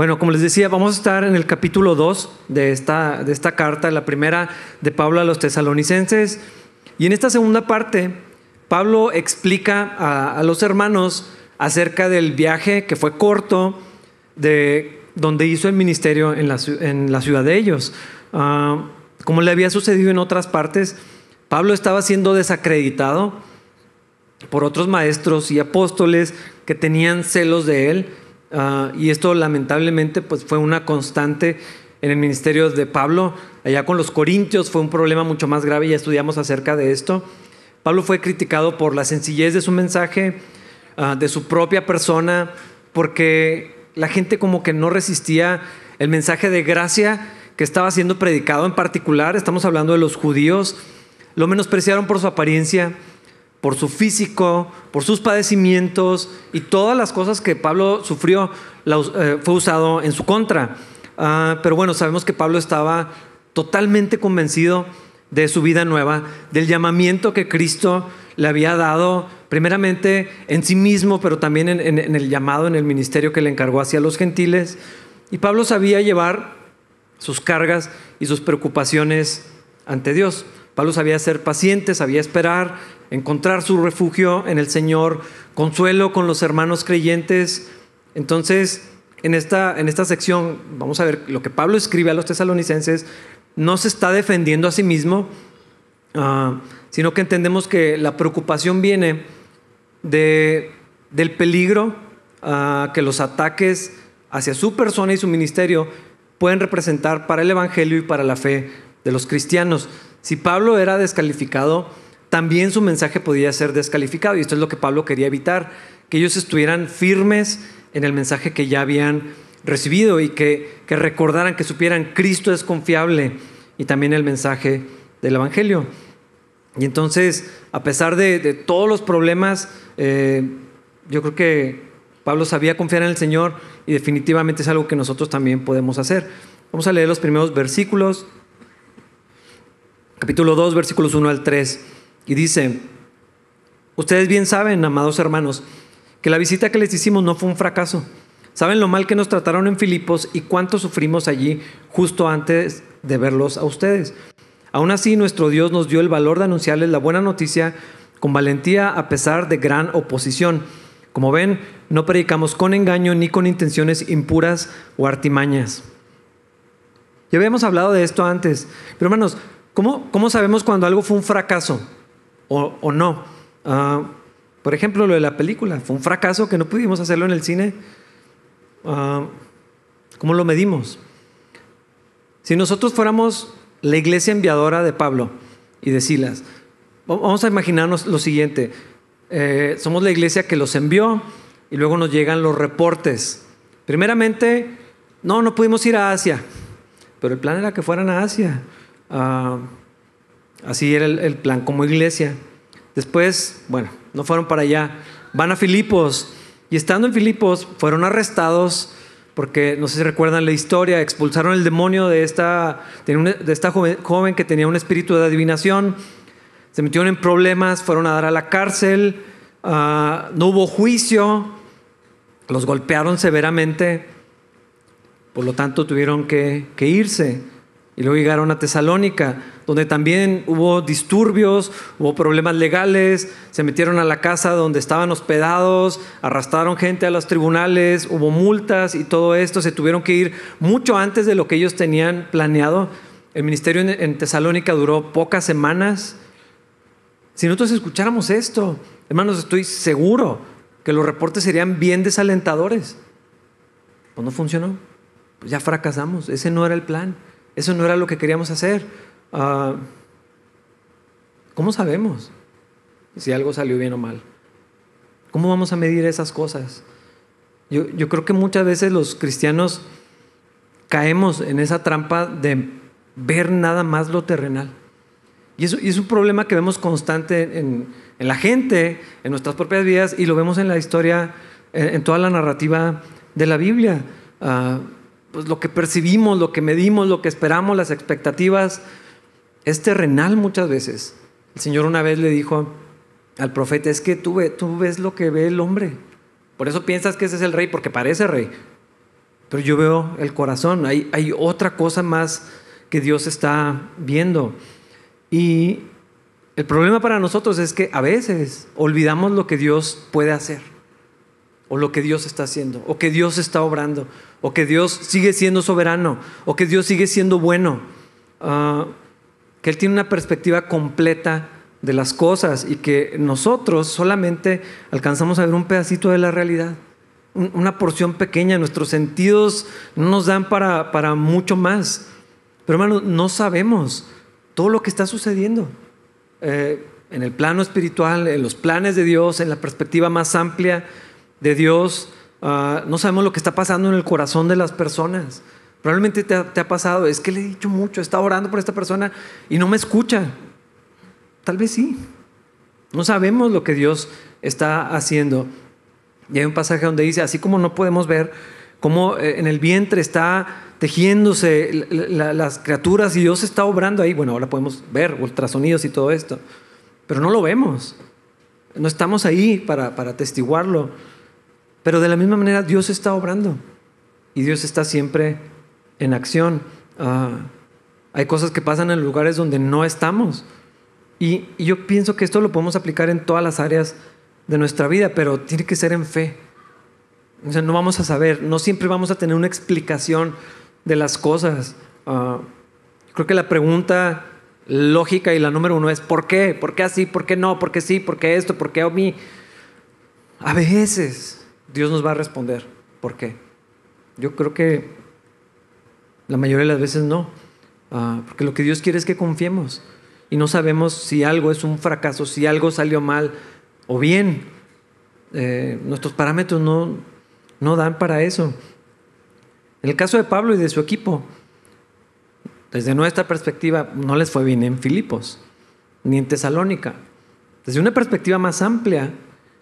Bueno, como les decía, vamos a estar en el capítulo 2 de esta, de esta carta, la primera de Pablo a los tesalonicenses. Y en esta segunda parte, Pablo explica a, los hermanos acerca del viaje que fue corto, de donde hizo el ministerio en la, en la ciudad de ellos. Ah, como le había sucedido en otras partes, Pablo estaba siendo desacreditado por otros maestros y apóstoles que tenían celos de él Ah, y esto lamentablemente pues, fue una constante en el ministerio de Pablo. Allá con los corintios fue un problema mucho más grave, ya estudiamos acerca de esto. Pablo fue criticado por la sencillez de su mensaje, ah, de su propia persona, porque la gente como que no resistía el mensaje de gracia que estaba siendo predicado en particular, estamos hablando de los judíos, lo menospreciaron por su apariencia, por su físico, por sus padecimientos y todas las cosas que Pablo sufrió eh, fue usado en su contra. Ah, pero bueno, sabemos que Pablo estaba totalmente convencido de su vida nueva, del llamamiento que Cristo le había dado, primeramente en sí mismo, pero también en, en el llamado, en el ministerio que le encargó hacia los gentiles. Y Pablo sabía llevar sus cargas y sus preocupaciones ante Dios. Pablo sabía ser paciente, sabía esperar, encontrar su refugio en el Señor, consuelo con los hermanos creyentes. Entonces, en esta, en esta sección, vamos a ver lo que Pablo escribe a los tesalonicenses, no se está defendiendo a sí mismo, ah, sino que entendemos que la preocupación viene de, del peligro ah, que los ataques hacia su persona y su ministerio pueden representar para el Evangelio y para la fe de los cristianos. Si Pablo era descalificado, también su mensaje podía ser descalificado. Y esto es lo que Pablo quería evitar, que ellos estuvieran firmes en el mensaje que ya habían recibido y que, recordaran, que supieran, Cristo es confiable y también el mensaje del Evangelio. Y entonces, a pesar de, todos los problemas, eh, yo creo que Pablo sabía confiar en el Señor y definitivamente es algo que nosotros también podemos hacer. Vamos a leer los primeros versículos, capítulo 2, versículos 1 al 3. Y dice, ustedes bien saben, amados hermanos, que la visita que les hicimos no fue un fracaso. Saben lo mal que nos trataron en Filipos y cuánto sufrimos allí justo antes de verlos a ustedes. Aún así, nuestro Dios nos dio el valor de anunciarles la buena noticia con valentía a pesar de gran oposición. Como ven, no predicamos con engaño ni con intenciones impuras o artimañas. Ya habíamos hablado de esto antes, pero hermanos, ¿cómo, cómo sabemos cuando algo fue un fracaso? O, no. Ah, por ejemplo, lo de la película, fue un fracaso que no pudimos hacerlo en el cine. Ah, ¿Cómo lo medimos? Si nosotros fuéramos la iglesia enviadora de Pablo y de Silas, vamos a imaginarnos lo siguiente. Eh, somos la iglesia que los envió y luego nos llegan los reportes. Primeramente, no, no pudimos ir a Asia, pero el plan era que fueran a Asia. Ah, Así era el, plan como iglesia. Después, bueno, no fueron para allá. Van a Filipos y estando en Filipos fueron arrestados porque no sé si recuerdan la historia, expulsaron el demonio de esta, de esta joven, que tenía un espíritu de adivinación, se metieron en problemas, fueron a dar a la cárcel, ah, no hubo juicio, los golpearon severamente, por lo tanto tuvieron que irse. Y luego llegaron a Tesalónica, donde también hubo disturbios, hubo problemas legales, se metieron a la casa donde estaban hospedados, arrastraron gente a los tribunales, hubo multas y todo esto, se tuvieron que ir mucho antes de lo que ellos tenían planeado. El ministerio en Tesalónica duró pocas semanas. Si nosotros escucháramos esto, hermanos, estoy seguro que los reportes serían bien desalentadores. Pues no funcionó, pues ya fracasamos, ese no era el plan. Eso no era lo que queríamos hacer. Ah, ¿Cómo sabemos si algo salió bien o mal? ¿Cómo vamos a medir esas cosas? Yo, yo creo que muchas veces los cristianos caemos en esa trampa de ver nada más lo terrenal. Y, eso, y es un problema que vemos constante en, en, la gente, en nuestras propias vidas, y lo vemos en la historia, en, toda la narrativa de la Biblia. Uh, pues lo que percibimos, lo que medimos, lo que esperamos, las expectativas, es terrenal muchas veces. El Señor una vez le dijo al profeta, es que tú, tú ves lo que ve el hombre. Por eso piensas que ese es el rey, porque parece rey. pero yo veo el corazón. Hay, hay otra cosa más que Dios está viendo. Y el problema para nosotros es que a veces olvidamos lo que Dios puede hacer, o lo que Dios está haciendo, o que Dios está obrando, o que Dios sigue siendo soberano, o que Dios sigue siendo bueno, ah, que Él tiene una perspectiva completa de las cosas y que nosotros solamente alcanzamos a ver un pedacito de la realidad, una porción pequeña, nuestros sentidos no nos dan para, para mucho más. Pero hermanos, no sabemos todo lo que está sucediendo eh, en el plano espiritual, en los planes de Dios, en la perspectiva más amplia de Dios. Ah, no sabemos lo que está pasando en el corazón de las personas. Probablemente te ha, pasado, es que le he dicho mucho, he estado orando por esta persona y no me escucha. Tal vez sí. No sabemos lo que Dios está haciendo. Y hay un pasaje donde dice, así como no podemos ver cómo eh, en el vientre está tejiéndose las criaturas y Dios está obrando ahí. Bueno, ahora podemos ver ultrasonidos y todo esto, pero no lo vemos. No estamos ahí para, para atestiguarlo. Pero de la misma manera Dios está obrando y Dios está siempre en acción. Ah, hay cosas que pasan en lugares donde no estamos. Y, yo pienso que esto lo podemos aplicar en todas las áreas de nuestra vida, pero tiene que ser en fe. O sea, no vamos a saber, no siempre vamos a tener una explicación de las cosas. Ah, creo que la pregunta lógica y la número uno es ¿por qué? ¿Por qué así? ¿Por qué no? ¿Por qué sí? ¿Por qué esto? ¿Por qué a mí? A veces Dios nos va a responder ¿por qué? Yo creo que la mayoría de las veces no. Ah, porque lo que Dios quiere es que confiemos. Y no sabemos si algo es un fracaso, si algo salió mal o bien. Eh, nuestros parámetros no, no dan para eso. En el caso de Pablo y de su equipo, desde nuestra perspectiva, no les fue bien en Filipos, ni en Tesalónica. Desde una perspectiva más amplia,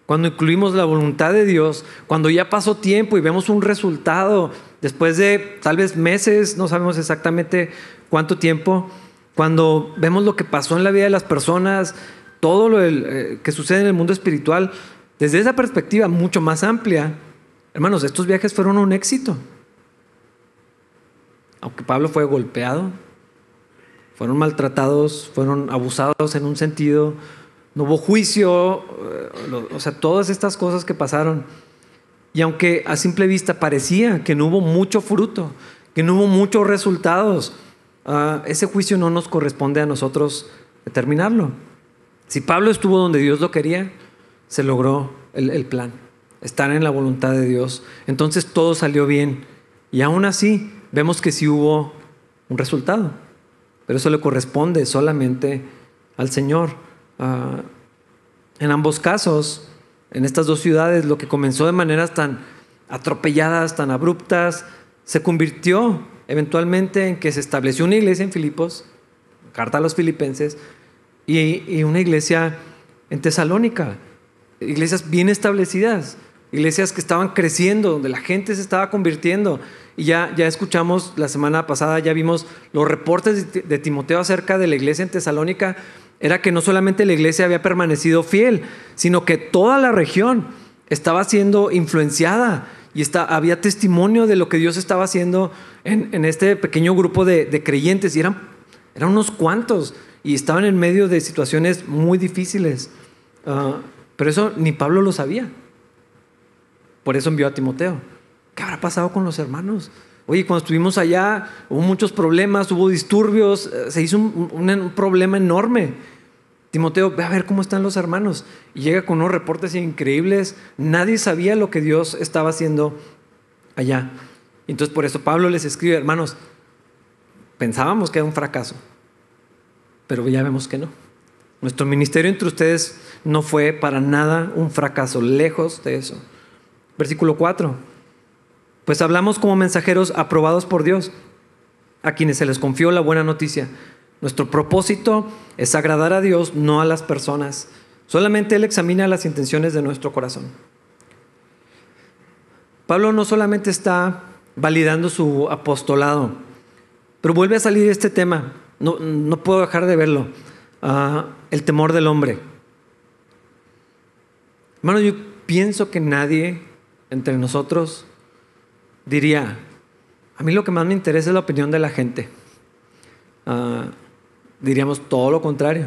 cuando incluimos la voluntad de Dios, cuando ya pasó tiempo y vemos un resultado, después de tal vez meses, no sabemos exactamente cuánto tiempo, cuando vemos lo que pasó en la vida de las personas, todo lo eh, que sucede en el mundo espiritual, desde esa perspectiva mucho más amplia, hermanos, estos viajes fueron un éxito aunque Pablo fue golpeado, fueron maltratados, fueron abusados en un sentido, no hubo juicio, eh, o sea, todas estas cosas que pasaron. Y aunque a simple vista parecía que no hubo mucho fruto, que no hubo muchos resultados, ah, ese juicio no nos corresponde a nosotros determinarlo. Si Pablo estuvo donde Dios lo quería, se logró el, plan, estar en la voluntad de Dios. Entonces todo salió bien. Y aún así, vemos que sí hubo un resultado, pero eso le corresponde solamente al Señor. Ah, en ambos casos, en estas dos ciudades, lo que comenzó de maneras tan atropelladas, tan abruptas, se convirtió eventualmente en que se estableció una iglesia en Filipos, carta a los filipenses, y, una iglesia en Tesalónica, iglesias bien establecidas, iglesias que estaban creciendo, donde la gente se estaba convirtiendo, y ya, ya escuchamos la semana pasada, ya vimos los reportes de Timoteo acerca de la iglesia en Tesalónica. Era que no solamente la iglesia había permanecido fiel, sino que toda la región estaba siendo influenciada y está, había testimonio de lo que Dios estaba haciendo en, este pequeño grupo de, creyentes. Y eran, unos cuantos y estaban en medio de situaciones muy difíciles. Ah, pero eso ni Pablo lo sabía. Por eso envió a Timoteo. ¿Qué habrá pasado con los hermanos? Oye, cuando estuvimos allá hubo muchos problemas, hubo disturbios, eh, se hizo un, problema enorme. Timoteo, ve a ver cómo están los hermanos. Y llega con unos reportes increíbles. Nadie sabía lo que Dios estaba haciendo allá. Entonces por eso Pablo les escribe, hermanos, pensábamos que era un fracaso, pero ya vemos que no. Nuestro ministerio entre ustedes no fue para nada un fracaso, lejos de eso. Versículo 4. Pues hablamos como mensajeros aprobados por Dios, a quienes se les confió la buena noticia. Nuestro propósito es agradar a Dios, no a las personas. Solamente Él examina las intenciones de nuestro corazón. Pablo no solamente está validando su apostolado, pero vuelve a salir este tema. No, no puedo dejar de verlo. Ah, el temor del hombre. Hermano, yo pienso que nadie entre nosotros diría, A mí lo que más me interesa es la opinión de la gente. Ah, diríamos todo lo contrario.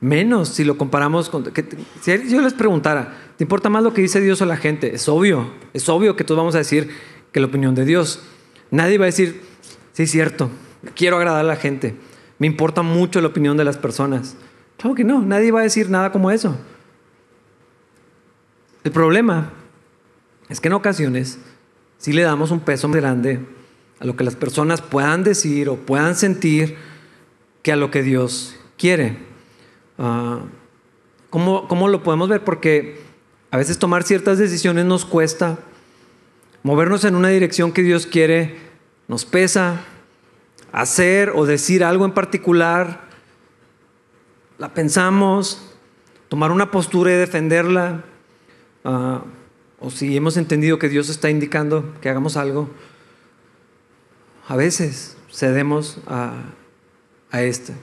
Menos si lo comparamos con... si yo les preguntara, ¿te importa más lo que dice Dios o la gente? Es obvio, es obvio que todos vamos a decir que la opinión de Dios. Nadie va a decir, sí, es cierto, quiero agradar a la gente, me importa mucho la opinión de las personas. Claro que no, nadie va a decir nada como eso. El problema es que en ocasiones si le damos un peso más grande a lo que las personas puedan decir o puedan sentir que a lo que Dios quiere. Ah, ¿cómo, ¿Cómo lo podemos ver? Porque a veces tomar ciertas decisiones nos cuesta, movernos en una dirección que Dios quiere nos pesa, hacer o decir algo en particular, la pensamos, tomar una postura y defenderla, ah, o si hemos entendido que Dios está indicando que hagamos algo, a veces cedemos a, a este,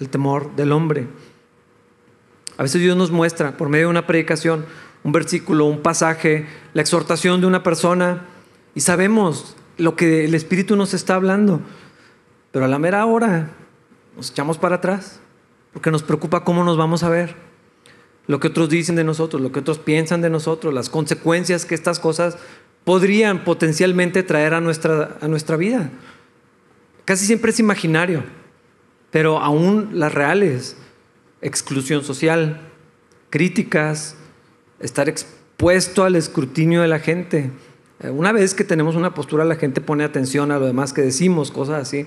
el temor del hombre. A veces Dios nos muestra por medio de una predicación, un versículo, un pasaje, la exhortación de una persona y sabemos lo que el Espíritu nos está hablando, pero a la mera hora nos echamos para atrás porque nos preocupa cómo nos vamos a ver lo que otros dicen de nosotros, lo que otros piensan de nosotros, las consecuencias que estas cosas podrían potencialmente traer a nuestra, a nuestra vida. Casi siempre es imaginario, pero aún las reales, exclusión social, críticas, estar expuesto al escrutinio de la gente. Eh, una vez que tenemos una postura, la gente pone atención a lo demás que decimos, cosas así.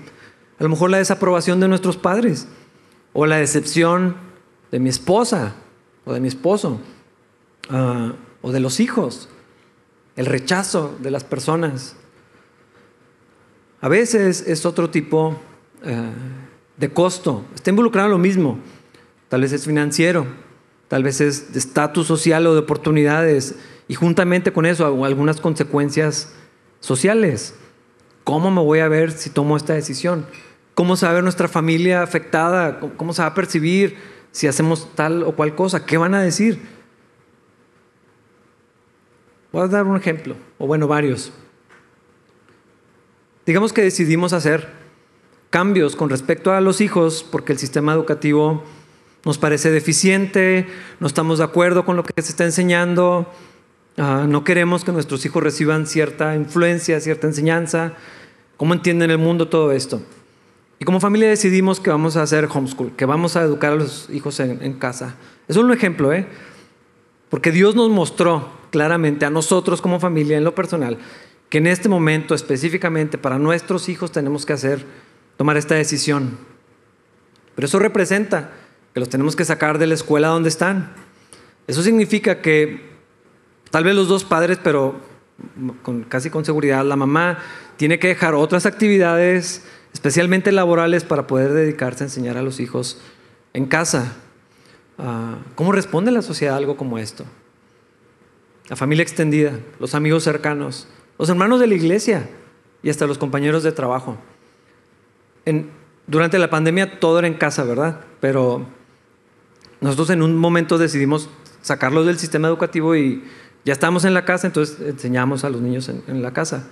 A lo mejor la desaprobación de nuestros padres o la decepción de mi esposa o de mi esposo, ah, o de los hijos, el rechazo de las personas. A veces es otro tipo eh, de costo, está involucrado en lo mismo, tal vez es financiero, tal vez es de estatus social o de oportunidades, y juntamente con eso algunas consecuencias sociales. ¿Cómo me voy a ver si tomo esta decisión? ¿Cómo se va a ver nuestra familia afectada? ¿Cómo se va a percibir? Si hacemos tal o cual cosa? ¿Qué van a decir? Voy a dar un ejemplo, o bueno, varios. Digamos que decidimos hacer cambios con respecto a los hijos porque el sistema educativo nos parece deficiente, no estamos de acuerdo con lo que se está enseñando, ah, no queremos que nuestros hijos reciban cierta influencia, cierta enseñanza. ¿Cómo entienden el mundo todo esto? Y como familia decidimos que vamos a hacer homeschool, que vamos a educar a los hijos en, casa. Es un ejemplo, ¿eh? Porque Dios nos mostró claramente a nosotros como familia, en lo personal, que en este momento específicamente para nuestros hijos tenemos que hacer, tomar esta decisión. Pero eso representa que los tenemos que sacar de la escuela donde están. Eso significa que tal vez los dos padres, pero con, casi con seguridad la mamá, tiene que dejar otras actividades especialmente laborales, para poder dedicarse a enseñar a los hijos en casa. Ah, ¿Cómo responde la sociedad a algo como esto? La familia extendida, los amigos cercanos, los hermanos de la iglesia y hasta los compañeros de trabajo. durante la pandemia todo era en casa, ¿verdad? Pero nosotros en un momento decidimos sacarlos del sistema educativo y ya estamos en la casa, entonces enseñamos a los niños en, la casa.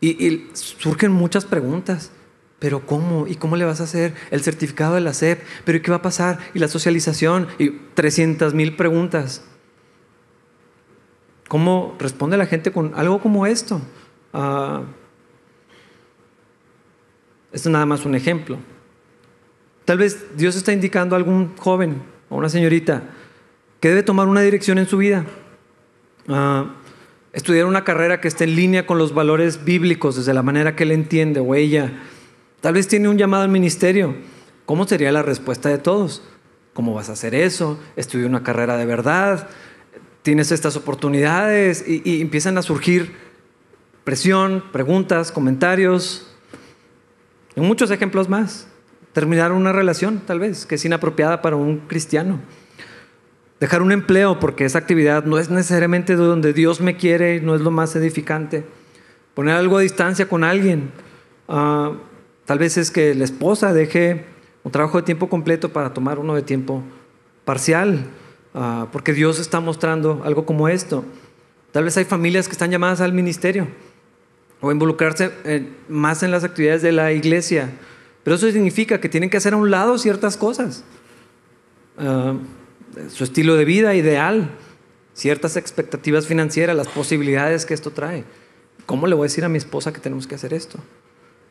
y, surgen muchas preguntas. Pero ¿cómo? ¿Y cómo le vas a hacer el certificado de la SEP? ¿Pero qué va a pasar? ¿Y la socialización? Y 300 mil preguntas. ¿Cómo responde la gente con algo como esto? Uh, esto es nada más un ejemplo. Tal vez Dios está indicando a algún joven o una señorita que debe tomar una dirección en su vida. Ah, estudiar una carrera que esté en línea con los valores bíblicos desde la manera que él entiende o ella Tal vez tiene un llamado al ministerio. ¿Cómo sería la respuesta de todos? ¿Cómo vas a hacer eso? Estudia una carrera de verdad, tienes estas oportunidades y, empiezan a surgir presión, preguntas, comentarios y muchos ejemplos más. Terminar una relación, tal vez, que es inapropiada para un cristiano. Dejar un empleo porque esa actividad no es necesariamente donde Dios me quiere, no es lo más edificante. Poner algo a distancia con alguien. Uh, Tal vez es que la esposa deje un trabajo de tiempo completo para tomar uno de tiempo parcial, ah, porque Dios está mostrando algo como esto. Tal vez hay familias que están llamadas al ministerio o involucrarse eh, más en las actividades de la iglesia. Pero eso significa que tienen que hacer a un lado ciertas cosas. Ah, su estilo de vida ideal, ciertas expectativas financieras, las posibilidades que esto trae. ¿Cómo le voy a decir a mi esposa que tenemos que hacer esto?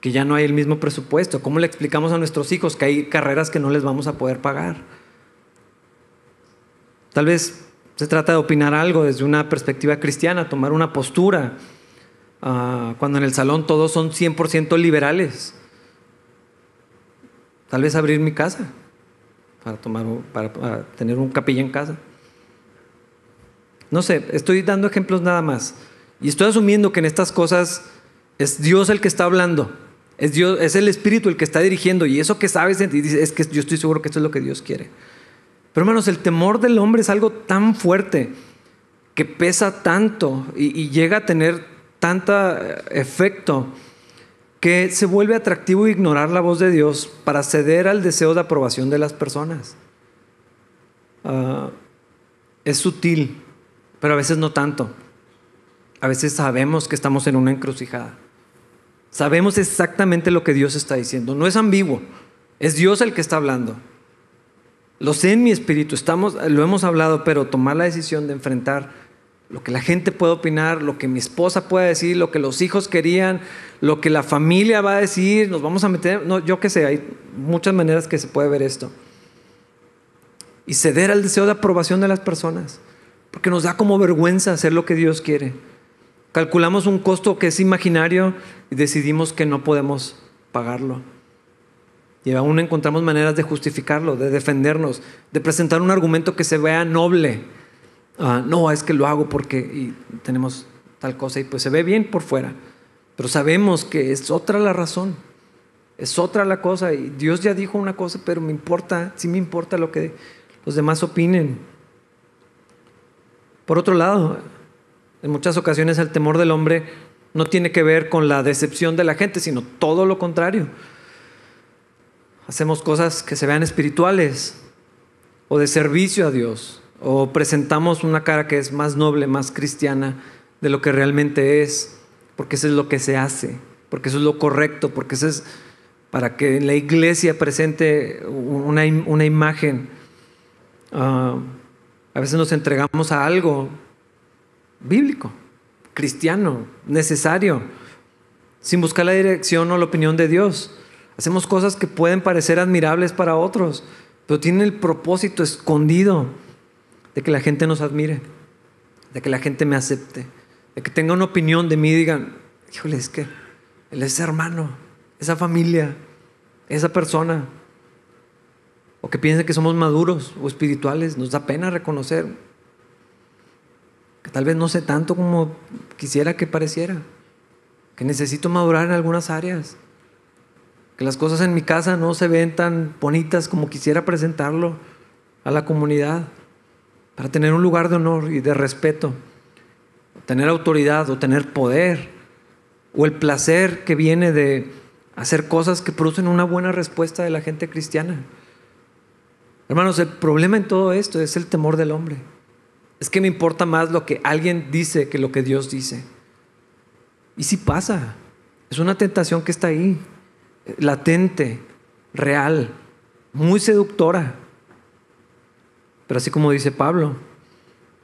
Que ya no hay el mismo presupuesto. ¿Cómo le explicamos a nuestros hijos que hay carreras que no les vamos a poder pagar? Tal vez se trata de opinar algo desde una perspectiva cristiana, tomar una postura, ah, cuando en el salón todos son 100% liberales. Tal vez abrir mi casa para, tomar, para, tener un capilla en casa. No sé, estoy dando ejemplos nada más. Y estoy asumiendo que en estas cosas es Dios el que está hablando. Es, Dios, es el Espíritu el que está dirigiendo. Y eso que sabes es que yo estoy seguro que esto es lo que Dios quiere. Pero hermanos, el temor del hombre es algo tan fuerte que pesa tanto y, llega a tener tanto eh, efecto que se vuelve atractivo ignorar la voz de Dios para ceder al deseo de aprobación de las personas. Ah, es sutil, pero a veces no tanto. A veces sabemos que estamos en una encrucijada. Sabemos exactamente lo que Dios está diciendo. No es ambiguo. Es Dios el que está hablando. Lo sé en mi espíritu, estamos, lo hemos hablado, pero tomar la decisión de enfrentar lo que la gente puede opinar, lo que mi esposa puede decir, lo que los hijos querían, lo que la familia va a decir, nos vamos a meter, yo qué sé, hay muchas maneras que se puede ver esto. Y ceder al deseo de aprobación de las personas, porque nos da como vergüenza hacer lo que Dios quiere. Calculamos un costo que es imaginario y decidimos que no podemos pagarlo. Y aún encontramos maneras de justificarlo, de defendernos, de presentar un argumento que se vea noble. Ah, no, es que lo hago porque tenemos tal cosa y pues se ve bien por fuera. Pero sabemos que es otra la razón, es otra la cosa. Y Dios ya dijo una cosa, pero me importa, sí me importa lo que los demás opinen. Por otro lado, en muchas ocasiones el temor del hombre no tiene que ver con la decepción de la gente, sino todo lo contrario hacemos cosas que se vean espirituales o de servicio a Dios, o presentamos una cara que es más noble, más cristiana de lo que realmente es, porque eso es lo que se hace, porque eso es lo correcto, porque eso es para que la iglesia presente una, imagen. Ah, a veces nos entregamos a algo bíblico, cristiano, necesario, sin buscar la dirección o la opinión de Dios. Hacemos cosas que pueden parecer admirables para otros, pero tienen el propósito escondido de que la gente nos admire, de que la gente me acepte, de que tenga una opinión de mí y digan, híjole, es que él es hermano, esa familia, esa persona. O que piense que somos maduros o espirituales, nos da pena reconocer que tal vez no sé tanto como quisiera que pareciera, que necesito madurar en algunas áreas que las cosas en mi casa no se ven tan bonitas como quisiera presentarlo a la comunidad, para tener un lugar de honor y de respeto, tener autoridad o tener poder, o el placer que viene de hacer cosas que producen una buena respuesta de la gente cristiana. Hermanos, el problema en todo esto es el temor del hombre. Es que me importa más lo que alguien dice que lo que Dios dice. Y si pasa, es una tentación que está ahí latente, real, muy seductora. Pero así como dice Pablo,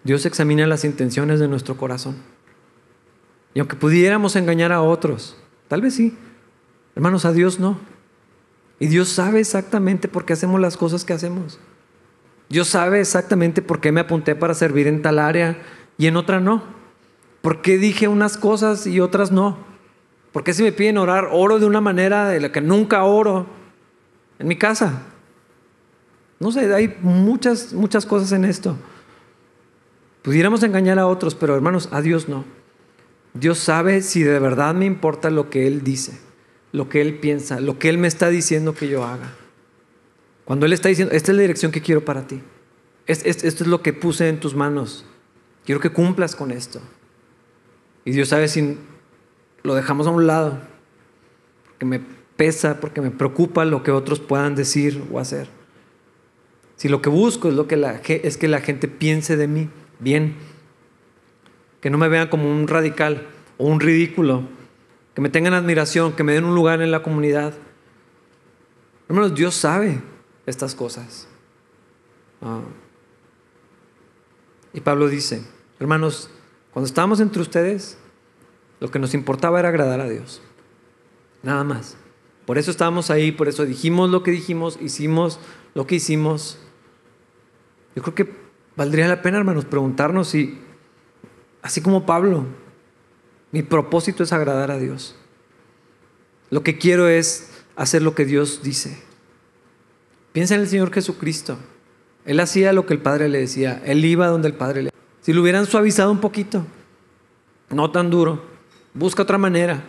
Dios examina las intenciones de nuestro corazón. Y aunque pudiéramos engañar a otros, tal vez sí, hermanos, a Dios no. Y Dios sabe exactamente por qué hacemos las cosas que hacemos. Dios sabe exactamente por qué me apunté para servir en tal área y en otra no. ¿Por qué dije unas cosas y otras no? ¿Por qué si me piden orar, oro de una manera de la que nunca oro en mi casa? No sé, hay muchas, muchas cosas en esto. Pudiéramos engañar a otros, pero hermanos, a Dios no. Dios sabe si de verdad me importa lo que Él dice, lo que Él piensa, lo que Él me está diciendo que yo haga. Cuando Él está diciendo, esta es la dirección que quiero para ti. Esto es lo que puse en tus manos. Quiero que cumplas con esto. Y Dios sabe si lo dejamos a un lado, porque me pesa, porque me preocupa lo que otros puedan decir o hacer. Si lo que busco es, lo que la, es que la gente piense de mí bien, que no me vean como un radical o un ridículo que me tengan admiración, que me den un lugar en la comunidad. Hermanos, Dios sabe estas cosas. Ah. Y Pablo dice, hermanos, cuando estábamos entre ustedes, lo que nos importaba era agradar a Dios. Nada más. Por eso estábamos ahí, por eso dijimos lo que dijimos, hicimos lo que hicimos. Yo creo que valdría la pena, hermanos, preguntarnos si, así como Pablo, mi propósito es agradar a Dios. Lo que quiero es hacer lo que Dios dice. Piensa en el Señor Jesucristo. Él hacía lo que el Padre le decía. Él iba donde el Padre le decía. Si lo hubieran suavizado un poquito, no tan duro, busca otra manera.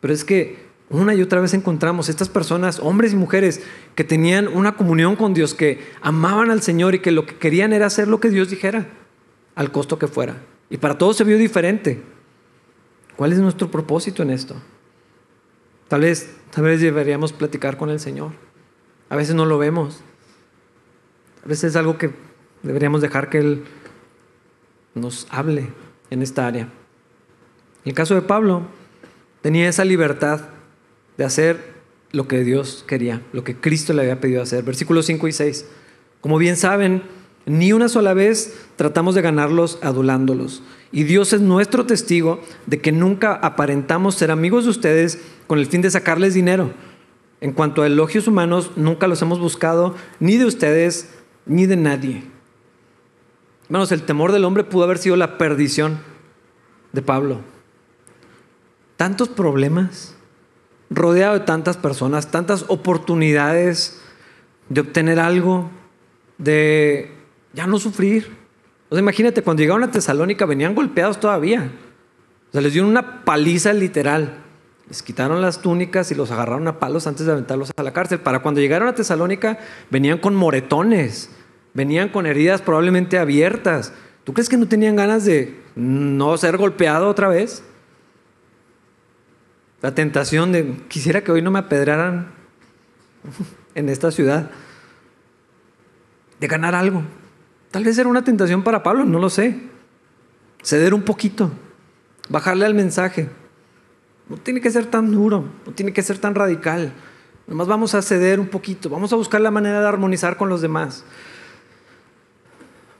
Pero es que una y otra vez encontramos estas personas, hombres y mujeres, que tenían una comunión con Dios, que amaban al Señor y que lo que querían era hacer lo que Dios dijera, al costo que fuera. Y para todos se vio diferente. ¿Cuál es nuestro propósito en esto? Tal vez, tal vez deberíamos platicar con el Señor. A veces no lo vemos. A veces es algo que deberíamos dejar que Él nos hable en esta área. En el caso de Pablo, tenía esa libertad de hacer lo que Dios quería, lo que Cristo le había pedido hacer. Versículos 5 y 6. Como bien saben, ni una sola vez tratamos de ganarlos adulándolos. Y Dios es nuestro testigo de que nunca aparentamos ser amigos de ustedes con el fin de sacarles dinero. En cuanto a elogios humanos, nunca los hemos buscado ni de ustedes ni de nadie. Hermanos, el temor del hombre pudo haber sido la perdición de Pablo. Tantos problemas, rodeado de tantas personas, tantas oportunidades de obtener algo, de ya no sufrir. O sea, imagínate, cuando llegaron a Tesalónica venían golpeados todavía. O sea, les dieron una paliza literal. Les quitaron las túnicas y los agarraron a palos antes de aventarlos a la cárcel. Para cuando llegaron a Tesalónica venían con moretones, venían con heridas probablemente abiertas. ¿Tú crees que no tenían ganas de no ser golpeado otra vez? La tentación de, quisiera que hoy no me apedraran en esta ciudad, de ganar algo. Tal vez era una tentación para Pablo, no lo sé. Ceder un poquito, bajarle al mensaje. No tiene que ser tan duro, no tiene que ser tan radical. Nomás vamos a ceder un poquito, vamos a buscar la manera de armonizar con los demás.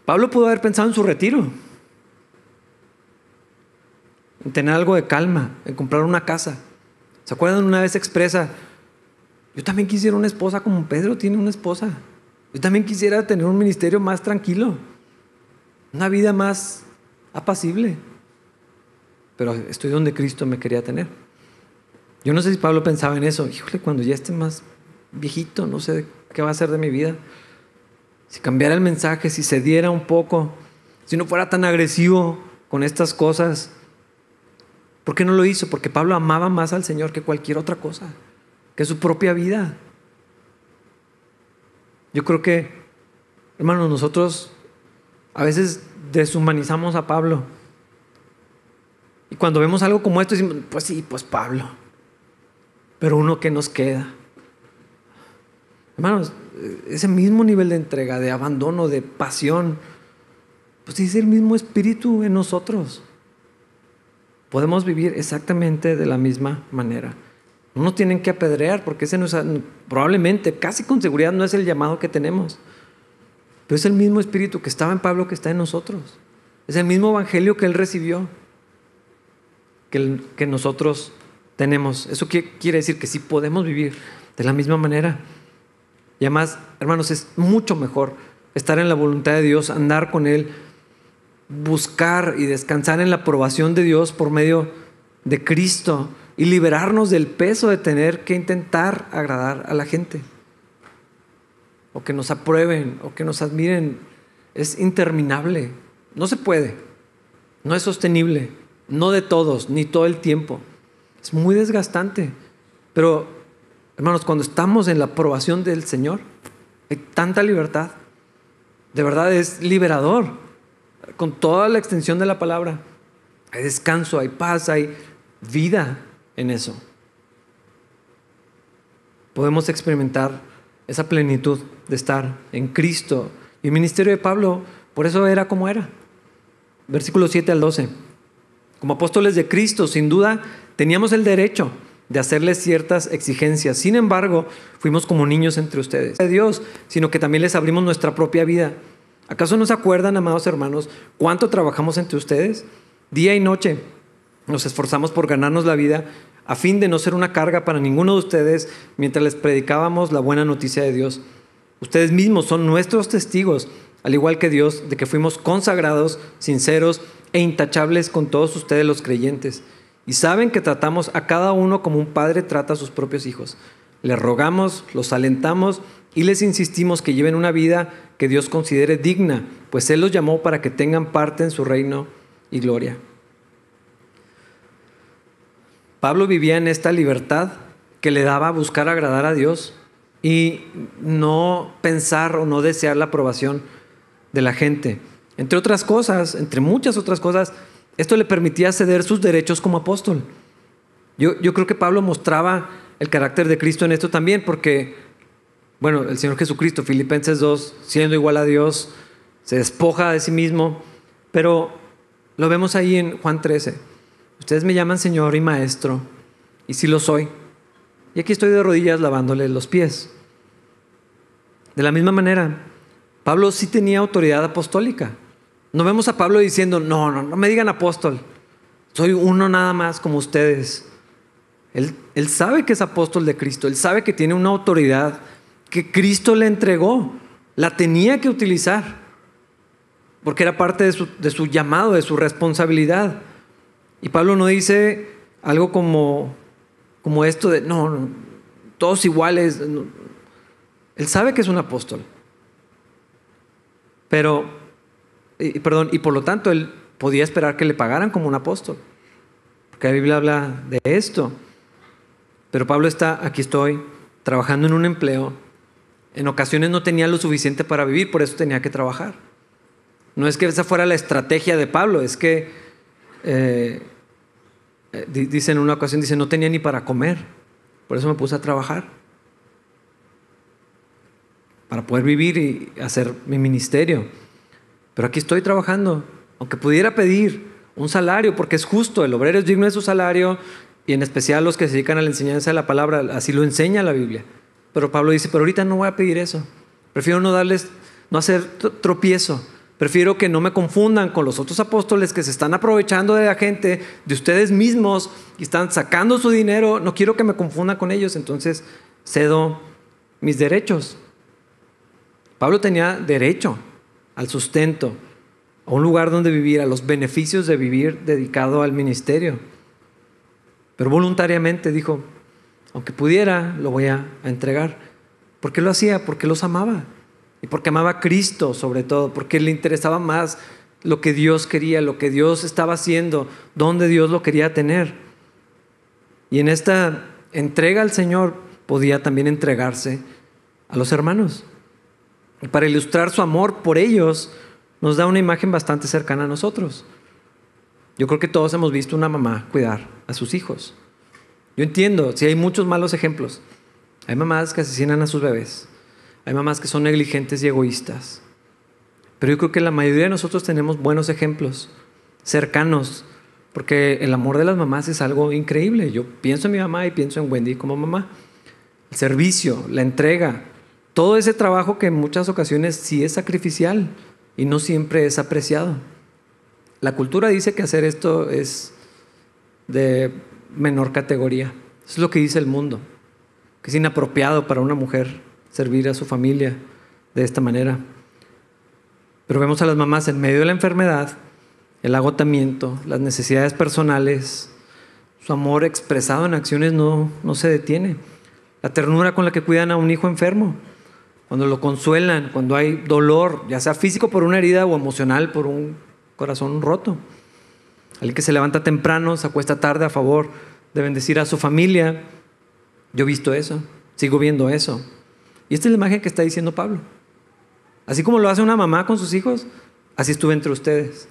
Pablo pudo haber pensado en su retiro, en tener algo de calma, en comprar una casa. ¿Se acuerdan una vez expresa? Yo también quisiera una esposa como Pedro tiene una esposa. Yo también quisiera tener un ministerio más tranquilo, una vida más apacible. Pero estoy donde Cristo me quería tener. Yo no sé si Pablo pensaba en eso. Híjole, cuando ya esté más viejito, no sé qué va a hacer de mi vida. Si cambiara el mensaje, si se diera un poco, si no fuera tan agresivo con estas cosas, ¿Por qué no lo hizo? Porque Pablo amaba más al Señor que cualquier otra cosa, que su propia vida. Yo creo que, hermanos, nosotros a veces deshumanizamos a Pablo. Y cuando vemos algo como esto, decimos, pues sí, pues Pablo. Pero uno que nos queda. Hermanos, ese mismo nivel de entrega, de abandono, de pasión, pues es el mismo espíritu en nosotros podemos vivir exactamente de la misma manera. No nos tienen que apedrear porque ese no es, probablemente, casi con seguridad, no es el llamado que tenemos. Pero es el mismo espíritu que estaba en Pablo que está en nosotros. Es el mismo evangelio que él recibió que, nosotros tenemos. Eso quiere decir que sí podemos vivir de la misma manera. Y además, hermanos, es mucho mejor estar en la voluntad de Dios, andar con Él, buscar y descansar en la aprobación de Dios por medio de Cristo y liberarnos del peso de tener que intentar agradar a la gente. O que nos aprueben, o que nos admiren. Es interminable. No se puede. No es sostenible. No de todos, ni todo el tiempo. Es muy desgastante. Pero, hermanos, cuando estamos en la aprobación del Señor, hay tanta libertad. De verdad es liberador con toda la extensión de la palabra. Hay descanso, hay paz, hay vida en eso. Podemos experimentar esa plenitud de estar en Cristo. Y el ministerio de Pablo, por eso era como era. Versículo 7 al 12. Como apóstoles de Cristo, sin duda, teníamos el derecho de hacerles ciertas exigencias. Sin embargo, fuimos como niños entre ustedes. De Dios, sino que también les abrimos nuestra propia vida. ¿Acaso no se acuerdan, amados hermanos, cuánto trabajamos entre ustedes? Día y noche nos esforzamos por ganarnos la vida a fin de no ser una carga para ninguno de ustedes mientras les predicábamos la buena noticia de Dios. Ustedes mismos son nuestros testigos, al igual que Dios, de que fuimos consagrados, sinceros e intachables con todos ustedes los creyentes. Y saben que tratamos a cada uno como un padre trata a sus propios hijos. Les rogamos, los alentamos y les insistimos que lleven una vida que Dios considere digna, pues Él los llamó para que tengan parte en su reino y gloria. Pablo vivía en esta libertad que le daba buscar agradar a Dios y no pensar o no desear la aprobación de la gente. Entre otras cosas, entre muchas otras cosas, esto le permitía ceder sus derechos como apóstol. Yo, yo creo que Pablo mostraba el carácter de Cristo en esto también, porque, bueno, el Señor Jesucristo, Filipenses 2, siendo igual a Dios, se despoja de sí mismo, pero lo vemos ahí en Juan 13. Ustedes me llaman Señor y Maestro, y sí lo soy. Y aquí estoy de rodillas lavándole los pies. De la misma manera, Pablo sí tenía autoridad apostólica. No vemos a Pablo diciendo, no, no, no me digan apóstol, soy uno nada más como ustedes. Él, él sabe que es apóstol de Cristo, él sabe que tiene una autoridad que Cristo le entregó, la tenía que utilizar, porque era parte de su, de su llamado, de su responsabilidad. Y Pablo no dice algo como, como esto de, no, no todos iguales. Él sabe que es un apóstol. Pero, y, perdón, y por lo tanto él podía esperar que le pagaran como un apóstol. Porque la Biblia habla de esto. Pero Pablo está, aquí estoy, trabajando en un empleo. En ocasiones no tenía lo suficiente para vivir, por eso tenía que trabajar. No es que esa fuera la estrategia de Pablo, es que eh, eh, dice en una ocasión, dice, no tenía ni para comer, por eso me puse a trabajar, para poder vivir y hacer mi ministerio. Pero aquí estoy trabajando, aunque pudiera pedir un salario, porque es justo, el obrero es digno de su salario, y en especial los que se dedican a la enseñanza de la palabra, así lo enseña la Biblia. Pero Pablo dice, pero ahorita no voy a pedir eso, prefiero no darles, no hacer tropiezo Prefiero que no me confundan con los otros apóstoles que se están aprovechando de la gente, de ustedes mismos, y están sacando su dinero. No quiero que me confundan con ellos, entonces cedo mis derechos. Pablo tenía derecho al sustento, a un lugar donde vivir, a los beneficios de vivir dedicado al ministerio. Pero voluntariamente dijo, aunque pudiera, lo voy a, entregar. ¿Por qué lo hacía? Porque los amaba. Y porque amaba a Cristo sobre todo, porque le interesaba más lo que Dios quería, lo que Dios estaba haciendo, donde Dios lo quería tener. Y en esta entrega al Señor podía también entregarse a los hermanos. Para ilustrar su amor por ellos, nos da una imagen bastante cercana a nosotros. Yo creo que todos hemos visto una mamá cuidar a sus hijos. Yo entiendo, si hay muchos malos ejemplos. Hay mamás que asesinan a sus bebés. Hay mamás que son negligentes y egoístas. Pero yo creo que la mayoría de nosotros tenemos buenos ejemplos, cercanos, porque el amor de las mamás es algo increíble. Yo pienso en mi mamá y pienso en Wendy como mamá. El servicio, la entrega, todo ese trabajo que en muchas ocasiones sí es sacrificial y no siempre es apreciado. La cultura dice que hacer esto es de menor categoría. Es lo que dice el mundo, que es inapropiado para una mujer servir a su familia de esta manera. Pero vemos a las mamás en medio de la enfermedad, el agotamiento, las necesidades personales, su amor expresado en acciones no, no se detiene. La ternura con la que cuidan a un hijo enfermo, cuando lo consuelan, cuando hay dolor, ya sea físico por una herida o emocional por un corazón roto. Alguien que se levanta temprano, se acuesta tarde a favor de bendecir a su familia. Yo he visto eso, sigo viendo eso. Y esta es la imagen que está diciendo Pablo. Así como lo hace una mamá con sus hijos, así estuve entre ustedes.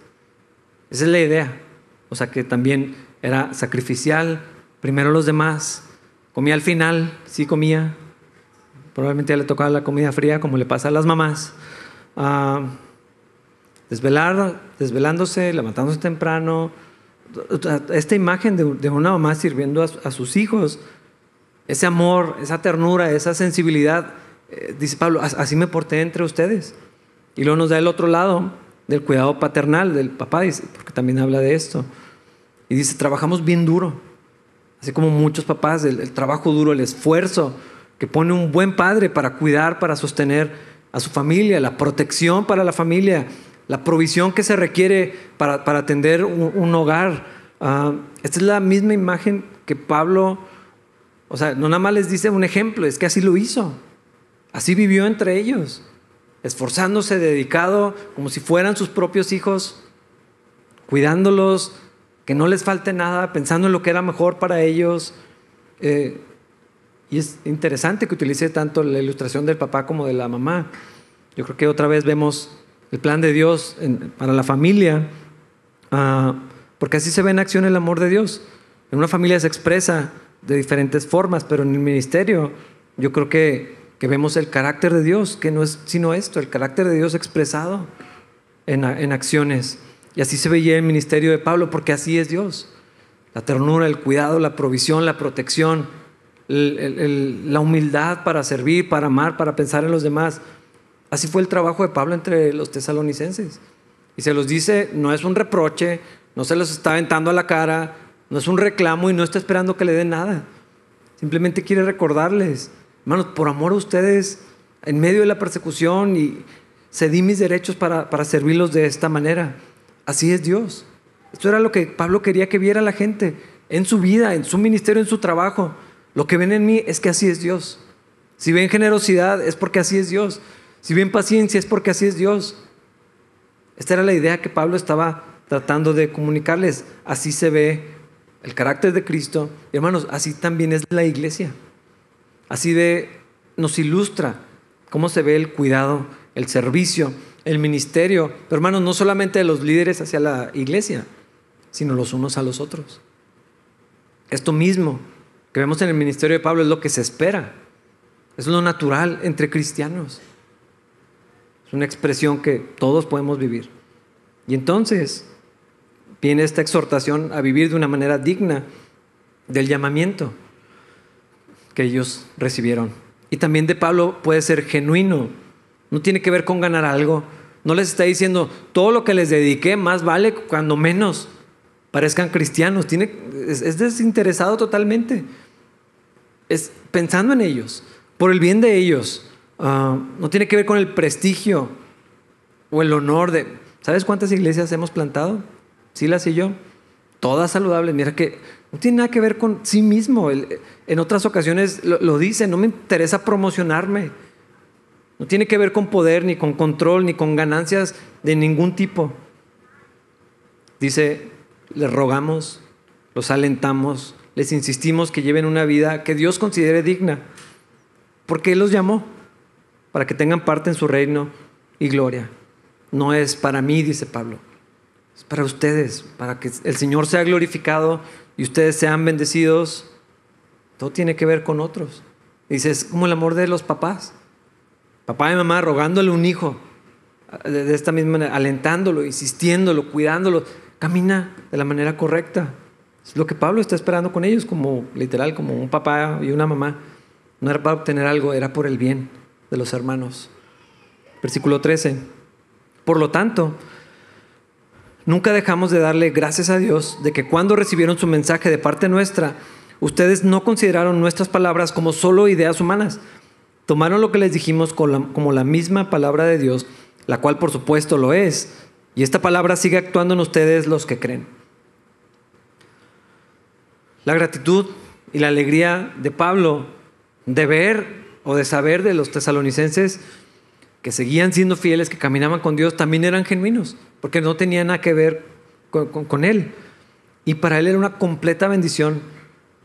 Esa es la idea. O sea que también era sacrificial, primero los demás. Comía al final, sí comía. Probablemente ya le tocaba la comida fría, como le pasa a las mamás. Uh, desvelar, desvelándose, levantándose temprano, esta imagen de, una mamá sirviendo a, sus hijos, ese amor, esa ternura, esa sensibilidad, eh, dice Pablo, así me porté entre ustedes. Y luego nos da el otro lado del cuidado paternal del papá, porque también habla de esto. Y dice, trabajamos bien duro, así como muchos papás, el trabajo duro, el esfuerzo que pone un buen padre para cuidar, para sostener a su familia, la protección para la familia, la provisión que se requiere para, atender un, hogar. Ah, esta es la misma imagen que Pablo, o sea, no nada más les dice un ejemplo, es que así lo hizo. Así vivió entre ellos, esforzándose, dedicado, como si fueran sus propios hijos, cuidándolos, que no les falte nada, pensando en lo que era mejor para ellos. Eh, y es interesante que utilice tanto la ilustración del papá como de la mamá. Yo creo que otra vez vemos el plan de Dios para la familia, ah, porque así se ve en acción el amor de Dios. En una familia se expresa de diferentes formas, pero en el ministerio yo creo que, que vemos el carácter de Dios, que no es sino esto, el carácter de Dios expresado en, en acciones. Y así se veía el ministerio de Pablo, porque así es Dios. La ternura, el cuidado, la provisión, la protección, la humildad para servir, para amar, para pensar en los demás. Así fue el trabajo de Pablo entre los tesalonicenses. Y se los dice, no es un reproche, no se los está aventando a la cara, no es un reclamo y no está esperando que le den nada. Simplemente quiere recordarles, hermanos, por amor a ustedes, en medio de la persecución y cedí mis derechos para, para servirlos de esta manera. Así es Dios. Esto era lo que Pablo quería que viera la gente en su vida, en su ministerio, en su trabajo. Lo que ven en mí es que así es Dios. Si ven generosidad es porque así es Dios. Si ven paciencia es porque así es Dios. Esta era la idea que Pablo estaba tratando de comunicarles. Así se ve el carácter de Cristo. Y hermanos, así también es la iglesia. Así nos ilustra cómo se ve el cuidado, el servicio, el ministerio. Pero hermanos, no solamente de los líderes hacia la iglesia, sino los unos a los otros. Esto mismo que vemos en el ministerio de Pablo es lo que se espera. Es lo natural entre cristianos. Es una expresión que todos podemos vivir. Y entonces viene esta exhortación a vivir de una manera digna del llamamiento que ellos recibieron. Y también de Pablo puede ser genuino. No tiene que ver con ganar algo. No les está diciendo, todo lo que les dediqué más vale cuando menos parezcan cristianos. Tiene, es desinteresado totalmente es pensando en ellos, por el bien de ellos. Ah, no tiene que ver con el prestigio o el honor de... ¿Sabes cuántas iglesias hemos plantado? Silas y yo. Todas saludables. Mira que no tiene nada que ver con sí mismo. en otras ocasiones lo, lo dice, no me interesa promocionarme. No tiene que ver con poder, ni con control, ni con ganancias de ningún tipo. Dice, les rogamos, los alentamos, les insistimos que lleven una vida que Dios considere digna, porque Él los llamó para que tengan parte en su reino y gloria. No es para mí, dice Pablo, es para ustedes, para que el Señor sea glorificado y ustedes sean bendecidos. Todo tiene que ver con otros. Dice, es como el amor de los papás. Papá y mamá rogándole un hijo, de esta misma manera, alentándolo, insistiéndolo, cuidándolo. Camina de la manera correcta. Es lo que Pablo está esperando con ellos, como literal, como un papá y una mamá. No era para obtener algo, era por el bien de los hermanos. Versículo 13. Por lo tanto, nunca dejamos de darle gracias a Dios de que cuando recibieron su mensaje de parte nuestra, ustedes no consideraron nuestras palabras como solo ideas humanas. Tomaron lo que les dijimos como la misma palabra de Dios, la cual por supuesto lo es. Y esta palabra sigue actuando en ustedes los que creen. La gratitud y la alegría de Pablo de ver o de saber de los tesalonicenses que seguían siendo fieles, que caminaban con Dios, también eran genuinos, porque no tenían nada que ver con, Él. Y para Él era una completa bendición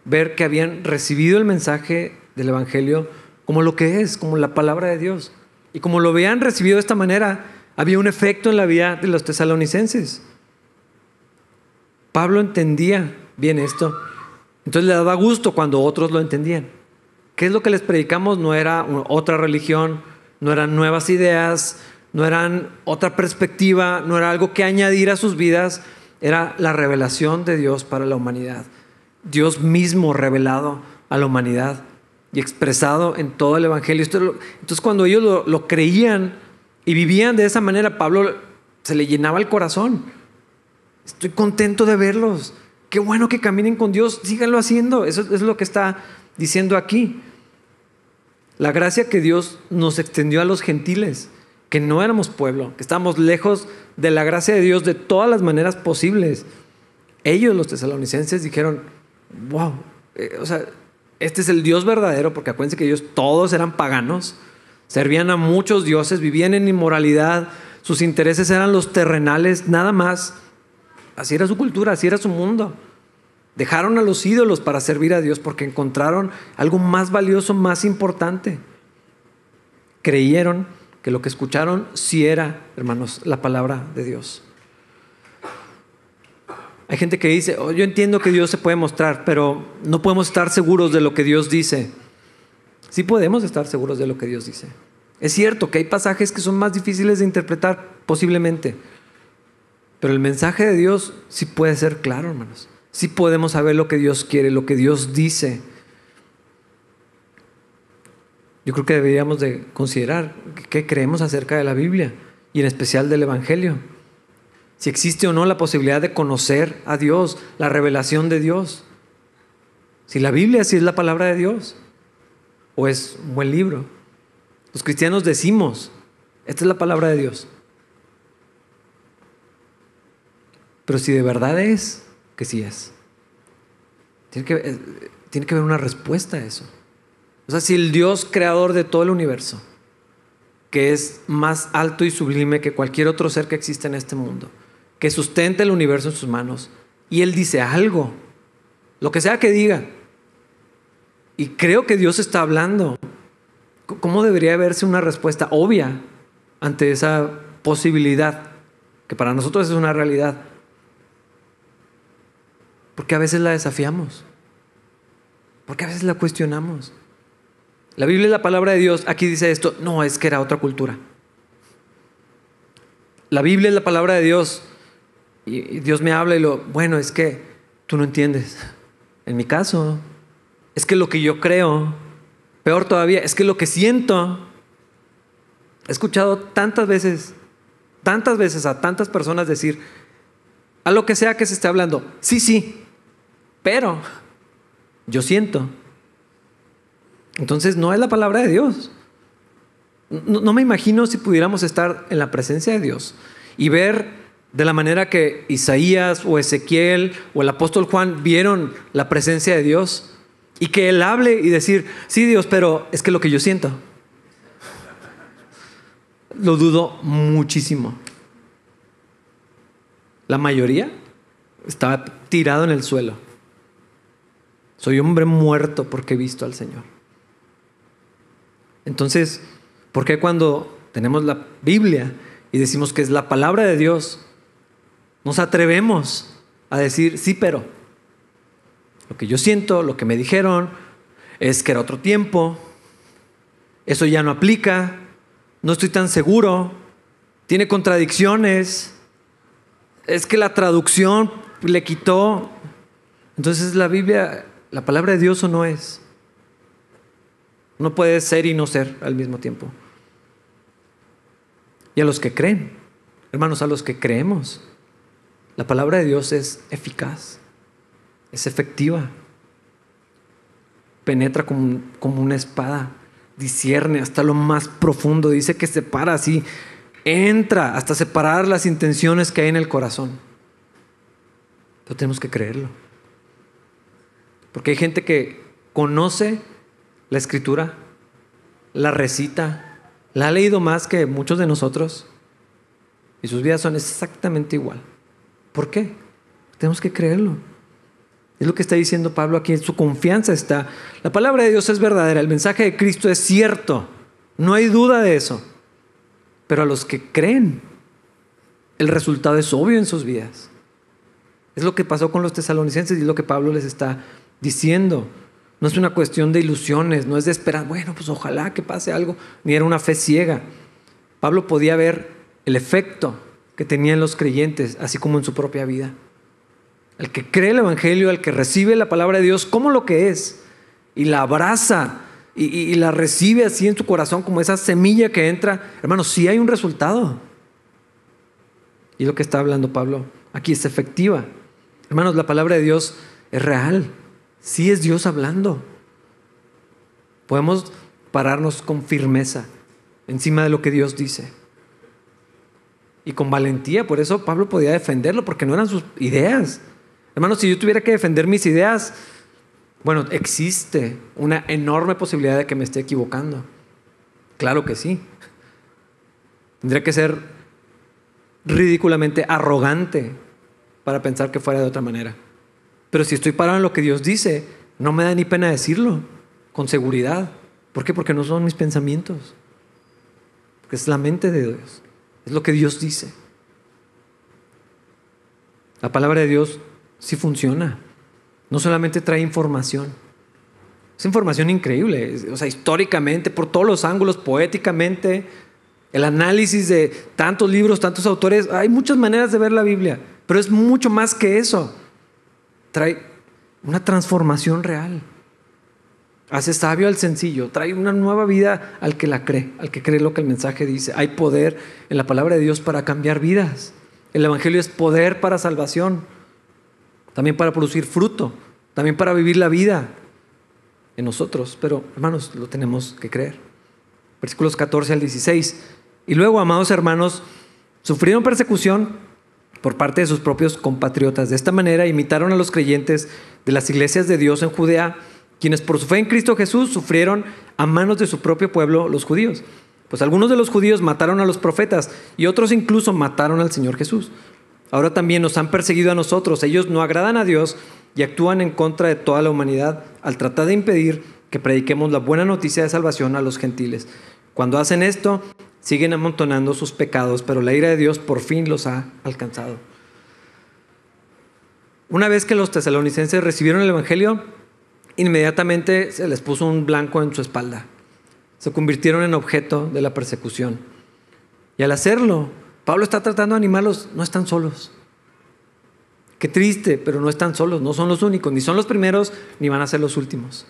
ver que habían recibido el mensaje del Evangelio como lo que es, como la palabra de Dios. Y como lo habían recibido de esta manera, había un efecto en la vida de los tesalonicenses. Pablo entendía bien esto entonces le daba gusto cuando otros lo entendían. ¿Qué es lo que les predicamos? No era otra religión, no eran nuevas ideas, no eran otra perspectiva, no era algo que añadir a sus vidas, era la revelación de Dios para la humanidad. Dios mismo revelado a la humanidad y expresado en todo el Evangelio. Entonces cuando ellos lo, lo creían y vivían de esa manera, Pablo se le llenaba el corazón. Estoy contento de verlos. Qué bueno que caminen con Dios. Síganlo haciendo. Eso es lo que está diciendo aquí. La gracia que Dios nos extendió a los gentiles, que no éramos pueblo, que estábamos lejos de la gracia de Dios de todas las maneras posibles. Ellos, los tesalonicenses, dijeron, wow, eh, o sea, este es el Dios verdadero, porque acuérdense que ellos todos eran paganos, servían a muchos dioses, vivían en inmoralidad, sus intereses eran los terrenales, nada más. Así era su cultura, así era su mundo. Dejaron a los ídolos para servir a Dios porque encontraron algo más valioso, más importante. Creyeron que lo que escucharon sí era, hermanos, la palabra de Dios. Hay gente que dice, oh, yo entiendo que Dios se puede mostrar, pero no podemos estar seguros de lo que Dios dice. Sí podemos estar seguros de lo que Dios dice. Es cierto que hay pasajes que son más difíciles de interpretar, posiblemente, pero el mensaje de Dios sí puede ser claro, hermanos. Sí podemos saber lo que Dios quiere, lo que Dios dice. Yo creo que deberíamos de considerar qué creemos acerca de la Biblia y en especial del Evangelio. Si existe o no la posibilidad de conocer a Dios, la revelación de Dios. Si la Biblia sí es la palabra de Dios o es un buen libro. Los cristianos decimos, esta es la palabra de Dios. Pero si de verdad es, que sí es. Tiene que, eh, tiene que haber una respuesta a eso. O sea, si el Dios creador de todo el universo, que es más alto y sublime que cualquier otro ser que existe en este mundo, que sustenta el universo en sus manos, y Él dice algo, lo que sea que diga, y creo que Dios está hablando, ¿cómo debería verse una respuesta obvia ante esa posibilidad, que para nosotros es una realidad? Porque a veces la desafiamos. Porque a veces la cuestionamos. La Biblia es la palabra de Dios. Aquí dice esto. No, es que era otra cultura. La Biblia es la palabra de Dios. Y Dios me habla y lo, bueno, es que tú no entiendes. En mi caso, es que lo que yo creo, peor todavía, es que lo que siento, he escuchado tantas veces, tantas veces a tantas personas decir, a lo que sea que se esté hablando, sí, sí, pero yo siento. Entonces no es la palabra de Dios. No, me imagino si pudiéramos estar en la presencia de Dios y ver de la manera que Isaías o Ezequiel o el apóstol Juan vieron la presencia de Dios y que Él hable y decir, sí Dios, pero es que lo que yo siento. Lo dudo muchísimo. La mayoría estaba tirado en el suelo. Soy hombre muerto porque he visto al Señor. Entonces, ¿por qué cuando tenemos la Biblia y decimos que es la palabra de Dios, nos atrevemos a decir, sí, pero lo que yo siento, lo que me dijeron, es que era otro tiempo, eso ya no aplica, no estoy tan seguro, tiene contradicciones, es que la traducción le quitó. Entonces la Biblia ¿La palabra de Dios o no es? No puede ser y no ser al mismo tiempo. Y a los que creen, hermanos, a los que creemos, la palabra de Dios es eficaz, es efectiva, penetra como, como una espada, discierne hasta lo más profundo, dice que separa así, entra hasta separar las intenciones que hay en el corazón. Pero tenemos que creerlo. Porque hay gente que conoce la escritura, la recita, la ha leído más que muchos de nosotros y sus vidas son exactamente igual. ¿Por qué? Tenemos que creerlo. Es lo que está diciendo Pablo aquí, su confianza está. La palabra de Dios es verdadera, el mensaje de Cristo es cierto, no hay duda de eso. Pero a los que creen, el resultado es obvio en sus vidas. Es lo que pasó con los tesalonicenses y es lo que Pablo les está diciendo. No es una cuestión de ilusiones, no es de esperar, bueno, pues ojalá que pase algo, ni era una fe ciega. Pablo podía ver el efecto que tenían los creyentes, así como en su propia vida. al que cree el Evangelio, al que recibe la palabra de Dios como lo que es y la abraza y, la recibe así en su corazón como esa semilla que entra, hermanos, sí hay un resultado. Y lo que está hablando Pablo aquí es efectiva. Hermanos, la palabra de Dios es real. Sí es Dios hablando. Podemos pararnos con firmeza encima de lo que Dios dice. Y con valentía, por eso Pablo podía defenderlo, porque no eran sus ideas. Hermanos, si yo tuviera que defender mis ideas, bueno, existe una enorme posibilidad de que me esté equivocando. Claro que sí. Tendría que ser ridículamente arrogante para pensar que fuera de otra manera. Pero si estoy parado en lo que Dios dice, no me da ni pena decirlo con seguridad. ¿Por qué? Porque no son mis pensamientos. Porque es la mente de Dios. Es lo que Dios dice. La palabra de Dios sí funciona. No solamente trae información. Es información increíble. O sea, históricamente, por todos los ángulos, poéticamente, el análisis de tantos libros, tantos autores. Hay muchas maneras de ver la Biblia, pero es mucho más que eso. Trae una transformación real. Hace sabio al sencillo, trae una nueva vida al que la cree, al que cree lo que el mensaje dice. Hay poder en la palabra de Dios para cambiar vidas. El Evangelio es poder para salvación, también para producir fruto, también para vivir la vida en nosotros. Pero hermanos, lo tenemos que creer. Versículos 14 al 16. Y luego, amados hermanos, sufrieron persecución por parte de sus propios compatriotas. De esta manera imitaron a los creyentes de las iglesias de Dios en Judea, quienes por su fe en Cristo Jesús sufrieron a manos de su propio pueblo, los judíos. Pues algunos de los judíos mataron a los profetas y otros incluso mataron al Señor Jesús. Ahora también nos han perseguido a nosotros. Ellos no agradan a Dios y actúan en contra de toda la humanidad al tratar de impedir que prediquemos la buena noticia de salvación a los gentiles. Cuando hacen esto, siguen amontonando sus pecados, pero la ira de Dios por fin los ha alcanzado. Una vez que los tesalonicenses recibieron el Evangelio, inmediatamente se les puso un blanco en su espalda. Se convirtieron en objeto de la persecución. Y al hacerlo, Pablo está tratando de animarlos, no están solos. Qué triste, pero no están solos, no son los únicos, ni son los primeros, ni van a ser los últimos.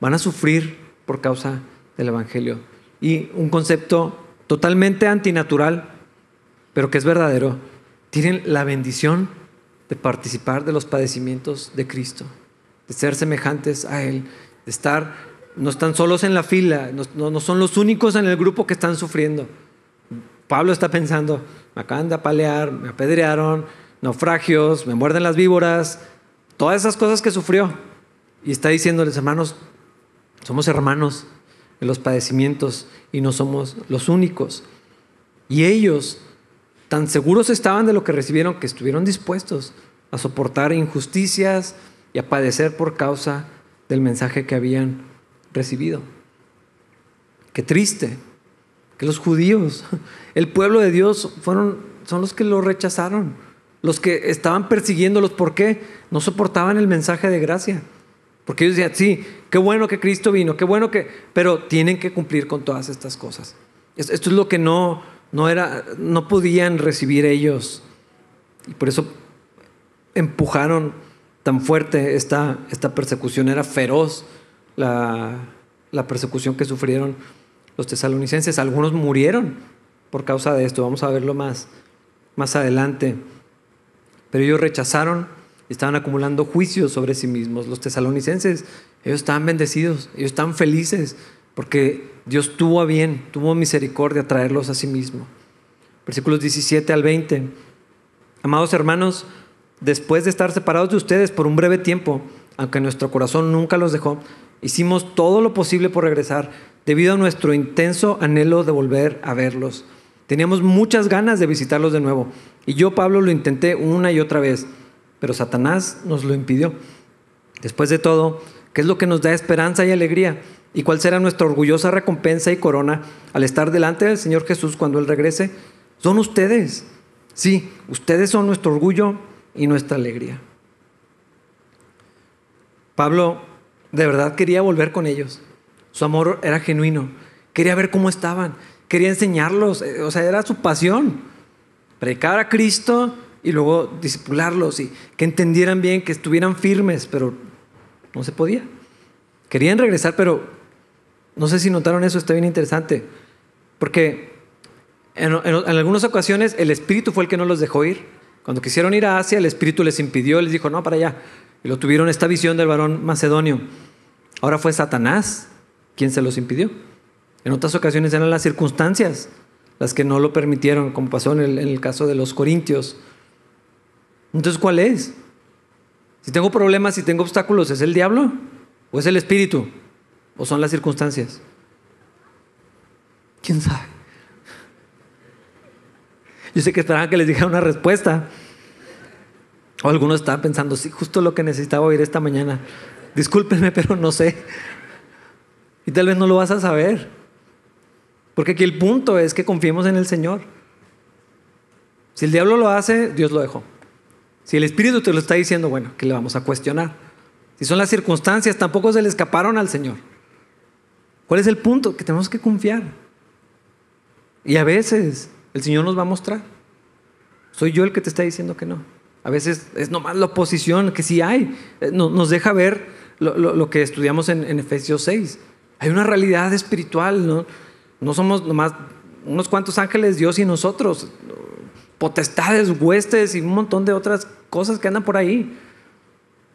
Van a sufrir por causa del Evangelio. Y un concepto totalmente antinatural, pero que es verdadero, tienen la bendición de participar de los padecimientos de Cristo, de ser semejantes a Él, de estar, no están solos en la fila, no, son los únicos en el grupo que están sufriendo. Pablo está pensando, me acaban de apalear, me apedrearon, naufragios, me muerden las víboras, todas esas cosas que sufrió. Y está diciéndoles, hermanos, somos hermanos, en los padecimientos y no somos los únicos. Y ellos tan seguros estaban de lo que recibieron que estuvieron dispuestos a soportar injusticias y a padecer por causa del mensaje que habían recibido. Qué triste que los judíos, el pueblo de Dios, fueron, son los que lo rechazaron, los que estaban persiguiéndolos. ¿Por qué? No soportaban el mensaje de gracia. Porque ellos decían, sí, qué bueno que Cristo vino, qué bueno que... Pero tienen que cumplir con todas estas cosas. Esto es lo que no, no, era, no podían recibir ellos. Y por eso empujaron tan fuerte esta, esta persecución. Era feroz la, la persecución que sufrieron los tesalonicenses. Algunos murieron por causa de esto. Vamos a verlo más, más adelante. Pero ellos rechazaron estaban acumulando juicios sobre sí mismos. Los tesalonicenses, ellos estaban bendecidos, ellos estaban felices porque Dios tuvo a bien, tuvo misericordia traerlos a sí mismo. Versículos 17 al 20. Amados hermanos, después de estar separados de ustedes por un breve tiempo, aunque nuestro corazón nunca los dejó, hicimos todo lo posible por regresar, debido a nuestro intenso anhelo de volver a verlos. Teníamos muchas ganas de visitarlos de nuevo, y yo, Pablo, lo intenté una y otra vez pero Satanás nos lo impidió. Después de todo, ¿qué es lo que nos da esperanza y alegría? ¿Y cuál será nuestra orgullosa recompensa y corona al estar delante del Señor Jesús cuando Él regrese? Son ustedes. Sí, ustedes son nuestro orgullo y nuestra alegría. Pablo de verdad quería volver con ellos. Su amor era genuino. Quería ver cómo estaban. Quería enseñarlos. Eh, o sea, era su pasión. Predicar a Cristo y luego disipularlos y que entendieran bien, que estuvieran firmes, pero no se podía. Querían regresar, pero no sé si notaron eso, está bien interesante, porque en, algunas ocasiones el Espíritu fue el que no los dejó ir. Cuando quisieron ir a Asia, el Espíritu les impidió, les dijo, no, para allá. Y lo tuvieron esta visión del varón macedonio. Ahora fue Satanás quien se los impidió. En otras ocasiones eran las circunstancias las que no lo permitieron, como pasó en en el caso de los corintios. Entonces, ¿cuál es? Si tengo problemas, si tengo obstáculos, ¿es el diablo o es el espíritu o son las circunstancias? ¿Quién sabe? Yo sé que esperaban que les dijera una respuesta. O algunos estaban pensando, sí, justo lo que necesitaba oír esta mañana. Discúlpenme, pero no sé. Y tal vez no lo vas a saber. Porque aquí el punto es que confiemos en el Señor. Si el diablo lo hace, Dios lo dejó. Si el Espíritu te lo está diciendo, bueno, que le vamos a cuestionar. Si son las circunstancias, tampoco se le escaparon al Señor. ¿Cuál es el punto? Que tenemos que confiar. Y a veces el Señor nos va a mostrar. Soy yo el que te está diciendo que no. A veces es nomás la oposición, que sí hay. Eh, nos deja ver lo, que estudiamos en, Efesios 6. Hay una realidad espiritual, ¿no? No somos nomás unos cuantos ángeles, Dios y nosotros potestades, huestes y un montón de otras cosas que andan por ahí,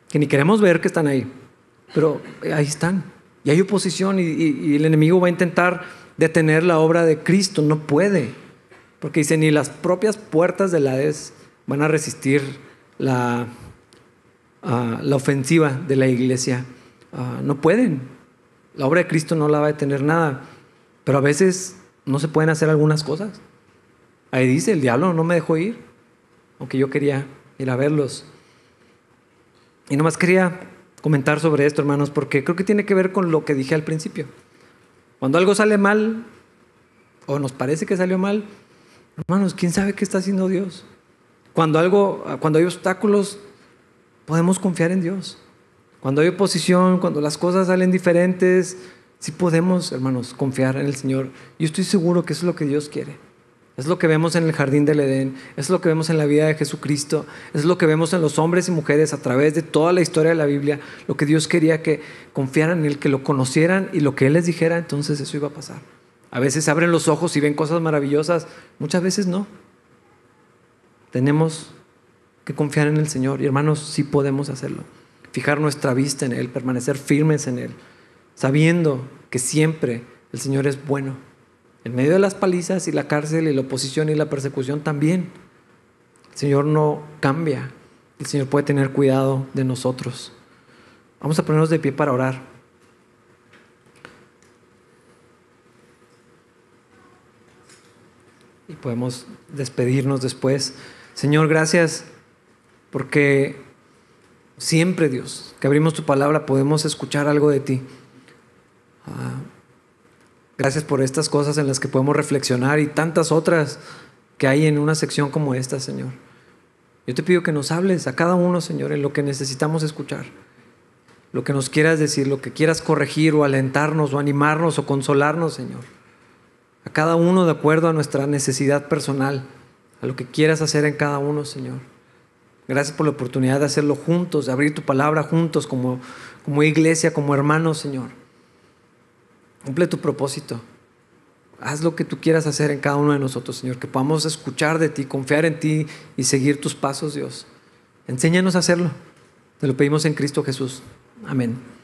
que ni queremos ver que están ahí, pero ahí están. Y hay oposición y, el enemigo va a intentar detener la obra de Cristo, no puede, porque dice, ni las propias puertas del Hades van a resistir la, ah, la ofensiva de la iglesia. Ah, no pueden. La obra de Cristo no la va a detener nada, pero a veces no se pueden hacer algunas cosas. Ahí dice, el diablo no me dejó ir, aunque yo quería ir a verlos. Y nomás quería comentar sobre esto, hermanos, porque creo que tiene que ver con lo que dije al principio. Cuando algo sale mal, o nos parece que salió mal, hermanos, ¿quién sabe qué está haciendo Dios? Cuando, algo, cuando hay obstáculos, podemos confiar en Dios. Cuando hay oposición, cuando las cosas salen diferentes, sí podemos, hermanos, confiar en el Señor. Yo estoy seguro que eso es lo que Dios quiere. Es lo que vemos en el jardín del Edén, es lo que vemos en la vida de Jesucristo, es lo que vemos en los hombres y mujeres a través de toda la historia de la Biblia. Lo que Dios quería que confiaran en Él, que lo conocieran y lo que Él les dijera, entonces eso iba a pasar. A veces abren los ojos y ven cosas maravillosas, muchas veces no. Tenemos que confiar en el Señor y hermanos, sí podemos hacerlo. Fijar nuestra vista en Él, permanecer firmes en Él, sabiendo que siempre el Señor es bueno en medio de las palizas y la cárcel y la oposición y la persecución también. El Señor no cambia. El Señor puede tener cuidado de nosotros. Vamos a ponernos de pie para orar. Y podemos despedirnos después. Señor, gracias porque siempre, Dios, que abrimos tu palabra, podemos escuchar algo de ti. Ah, Gracias por estas cosas en las que podemos reflexionar y tantas otras que hay en una sección como esta, Señor. Yo te pido que nos hables a cada uno, Señor, en lo que necesitamos escuchar. Lo que nos quieras decir, lo que quieras corregir o alentarnos o animarnos o consolarnos, Señor. A cada uno de acuerdo a nuestra necesidad personal, a lo que quieras hacer en cada uno, Señor. Gracias por la oportunidad de hacerlo juntos, de abrir tu palabra juntos como, como iglesia, como hermanos, Señor. Cumple tu propósito. Haz lo que tú quieras hacer en cada uno de nosotros, Señor, que podamos escuchar de ti, confiar en ti y seguir tus pasos, Dios. Enséñanos a hacerlo. Te lo pedimos en Cristo Jesús. Amén.